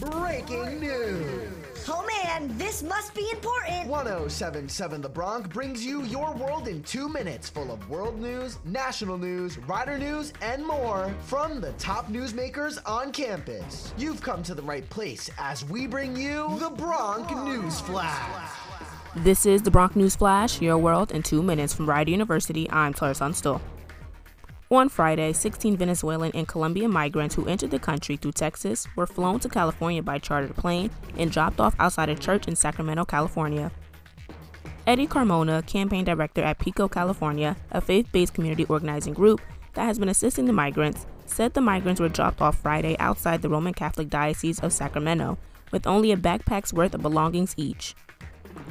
Breaking news. Oh man, this must be important. 1077 The Bronc brings you your world in two minutes, full of world news, national news, rider news, and more from the top newsmakers on campus. You've come to the right place as we bring you the Bronc News Flash. This is the Bronc News Flash, your world in two minutes from Rider University. I'm Claire Tunstall. On Friday, 16 Venezuelan and Colombian migrants who entered the country through Texas were flown to California by chartered plane and dropped off outside a church in Sacramento, California. Eddie Carmona, campaign director at Pico, California, a faith based community organizing group that has been assisting the migrants, said the migrants were dropped off Friday outside the Roman Catholic Diocese of Sacramento with only a backpack's worth of belongings each.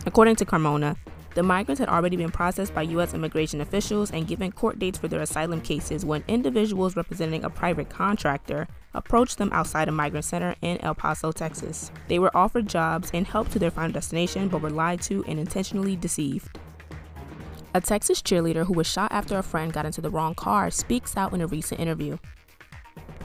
According to Carmona, the migrants had already been processed by U.S. immigration officials and given court dates for their asylum cases when individuals representing a private contractor approached them outside a migrant center in El Paso, Texas. They were offered jobs and help to their final destination but were lied to and intentionally deceived. A Texas cheerleader who was shot after a friend got into the wrong car speaks out in a recent interview.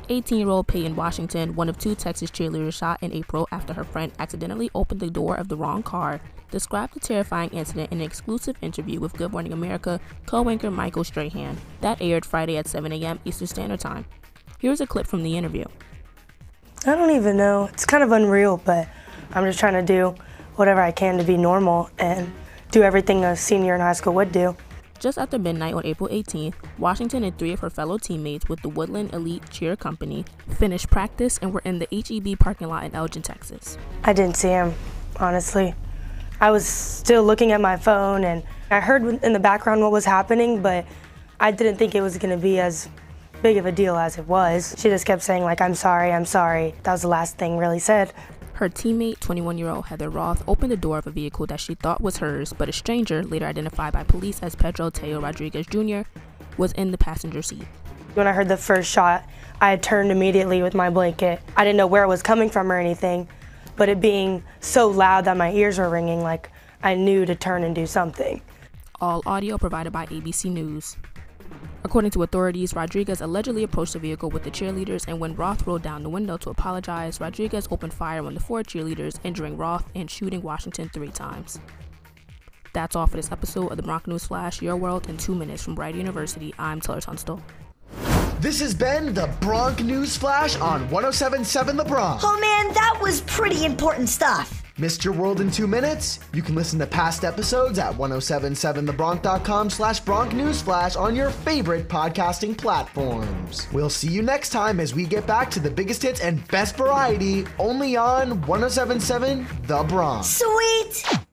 18 year old Peyton Washington, one of two Texas cheerleaders shot in April after her friend accidentally opened the door of the wrong car, described the terrifying incident in an exclusive interview with Good Morning America co anchor Michael Strahan. That aired Friday at 7 a.m. Eastern Standard Time. Here's a clip from the interview. I don't even know. It's kind of unreal, but I'm just trying to do whatever I can to be normal and do everything a senior in high school would do. Just after midnight on April 18th, Washington and three of her fellow teammates with the Woodland Elite Cheer Company finished practice and were in the HEB parking lot in Elgin, Texas. I didn't see him, honestly. I was still looking at my phone and I heard in the background what was happening, but I didn't think it was going to be as big of a deal as it was. She just kept saying like, I'm sorry, I'm sorry. That was the last thing really said. Her teammate, 21 year old Heather Roth, opened the door of a vehicle that she thought was hers, but a stranger, later identified by police as Pedro Tello Rodriguez Jr., was in the passenger seat. When I heard the first shot, I had turned immediately with my blanket. I didn't know where it was coming from or anything, but it being so loud that my ears were ringing, like I knew to turn and do something. All audio provided by ABC News. According to authorities, Rodriguez allegedly approached the vehicle with the cheerleaders, and when Roth rolled down the window to apologize, Rodriguez opened fire on the four cheerleaders, injuring Roth and shooting Washington three times. That's all for this episode of the Bronc News Flash, Your World in Two Minutes from Rider University. I'm Taylor Tunstall. This has been the Bronc News Flash on 1077 The Bronc. Oh man, that was pretty important stuff. Missed your world in two minutes? You can listen to past episodes at 1077thebronc.com slash Bronc Newsflash on your favorite podcasting platforms. We'll see you next time as we get back to the biggest hits and best variety only on 1077 The Bronc. Sweet.